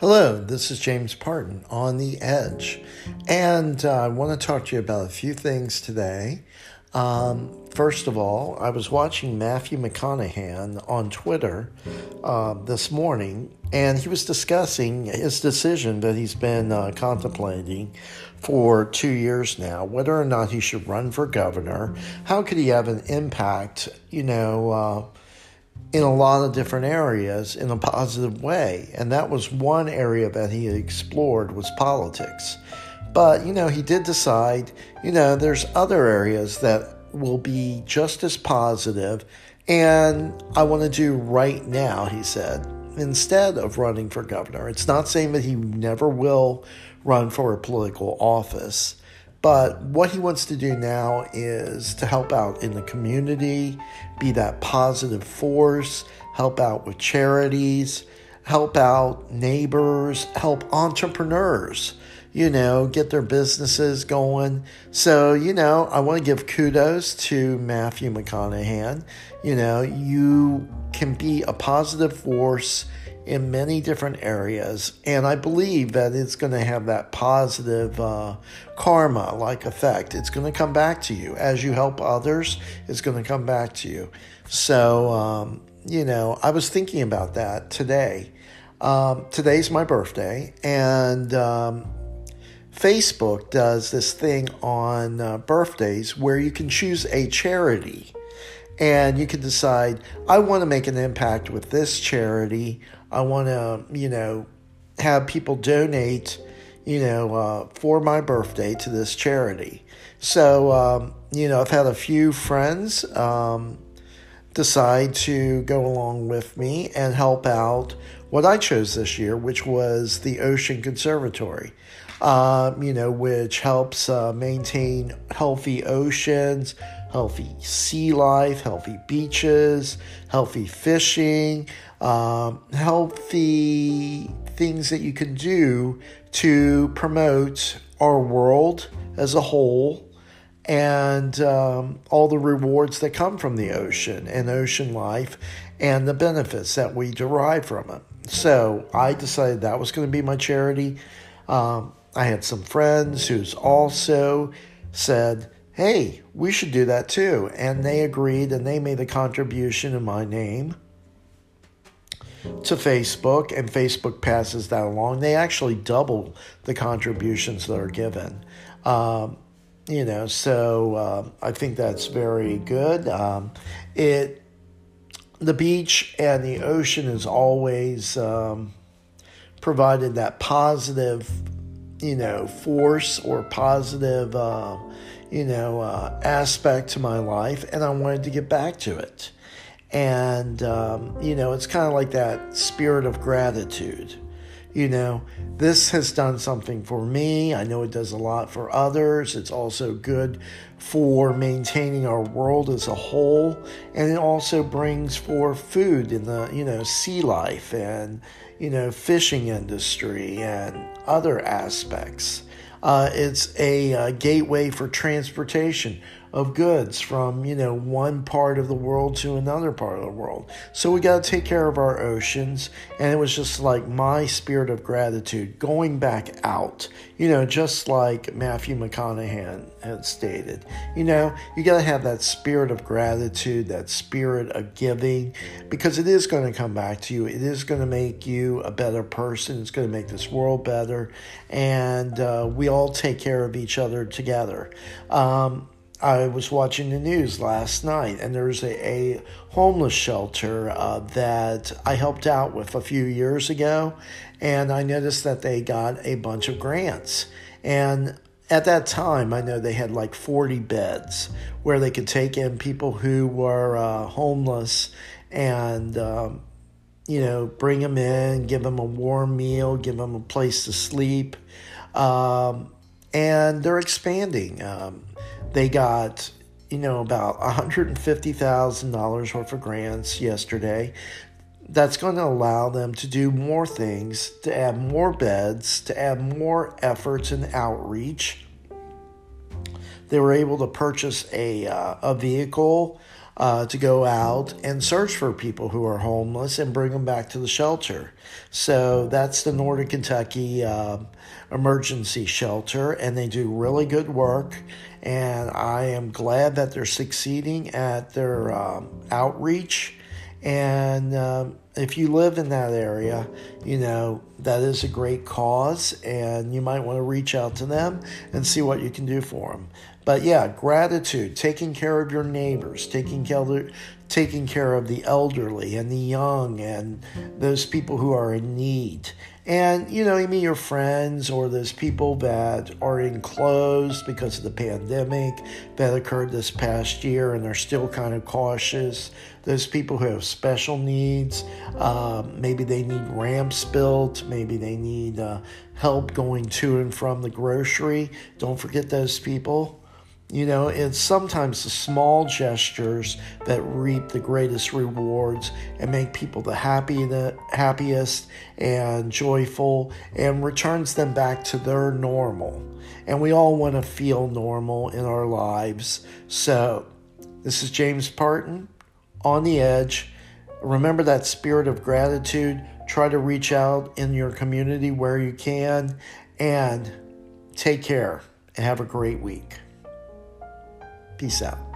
Hello, this is James Parton on The Edge, and uh, I want to talk to you about a few things today. Um, first of all, I was watching Matthew McConaughey on Twitter uh, this morning, and he was discussing his decision that he's been uh, contemplating for two years now whether or not he should run for governor. How could he have an impact, you know? In a lot of different areas in a positive way. And that was one area that he explored was politics. But you know he did decide you know there's other areas that will be just as positive. And i want to do right now he said instead of running for governor. It's not saying that he never will run for a political office but what he wants to do now is to help out in the community, be that positive force, help out with charities, help out neighbors, help entrepreneurs, you know, get their businesses going. So, you know, I want to give kudos to Matthew McConaughey. You know, you can be a positive force in many different areas. And I believe that it's going to have that positive uh, karma like effect. It's going to come back to you. As you help others, it's going to come back to you. So, um, you know, I was thinking about that today. Um, today's my birthday, and um, Facebook does this thing on uh, birthdays where you can choose a charity and you can decide I want to make an impact with this charity. I want to, you know, have people donate, you know, uh, for my birthday to this charity. So, um, you know, I've had a few friends um, decide to go along with me and help out what I chose this year, which was the Ocean Conservatory. Um, you know, which helps uh, maintain healthy oceans, healthy sea life, healthy beaches, healthy fishing, um, healthy things that you can do to promote our world as a whole and um, all the rewards that come from the ocean and ocean life and the benefits that we derive from it. So I decided that was going to be my charity. Um, I had some friends who's also said, hey, we should do that too. And they agreed and they made a contribution in my name to Facebook, and Facebook passes that along. They actually double the contributions that are given. Um, you know, so um, I think that's very good. Um, it, the beach and the ocean is always um, provided that positive, you know, force or positive, uh, you know, uh, aspect to my life, and I wanted to get back to it. And, um, you know, it's kind of like that spirit of gratitude. You know, this has done something for me. I know it does a lot for others. It's also good for maintaining our world as a whole. And it also brings for food in the, you know, sea life and, you know, fishing industry and other aspects. Uh, it's a, a uh, gateway for transportation of goods from you know one part of the world to another part of the world. So we got to take care of our oceans. And it was just like my spirit of gratitude going back out you know just like matthew mcconaughey had stated. You know you got to have that spirit of gratitude that spirit of giving because it is going to come back to you. It is going to make you a better person. It's going to make this world better. And uh, we all take care of each other together. Um, I was watching the news last night, and there's a, a homeless shelter uh, that I helped out with a few years ago, and I noticed that they got a bunch of grants. And at that time, I know they had like 40 beds where they could take in people who were uh, homeless and, um, you know, bring them in, give them a warm meal, give them a place to sleep. Um, and they're expanding. Um, they got, you know, about $150,000 worth of grants yesterday. That's going to allow them to do more things, to add more beds, to add more efforts and outreach. They were able to purchase a, uh, a vehicle uh, to go out and search for people who are homeless and bring them back to the shelter. So that's the Northern Kentucky uh, Emergency Shelter, and they do really good work. And I am glad that they're succeeding at their um, outreach. And um, if you live in that area, you know, that is a great cause, and you might want to reach out to them and see what you can do for them. But yeah, gratitude, taking care of your neighbors, taking care of, taking care of the elderly and the young and those people who are in need. And you know, you mean your friends or those people that are enclosed because of the pandemic that occurred this past year and they're still kind of cautious. Those people who have special needs, um, maybe they need ramps built, maybe they need uh, help going to and from the grocery. Don't forget those people. You know, it's sometimes the small gestures that reap the greatest rewards and make people the happy the happiest and joyful and returns them back to their normal. And we all want to feel normal in our lives. So, this is James Parton on the edge. Remember that spirit of gratitude. Try to reach out in your community where you can and take care and have a great week. Peace out.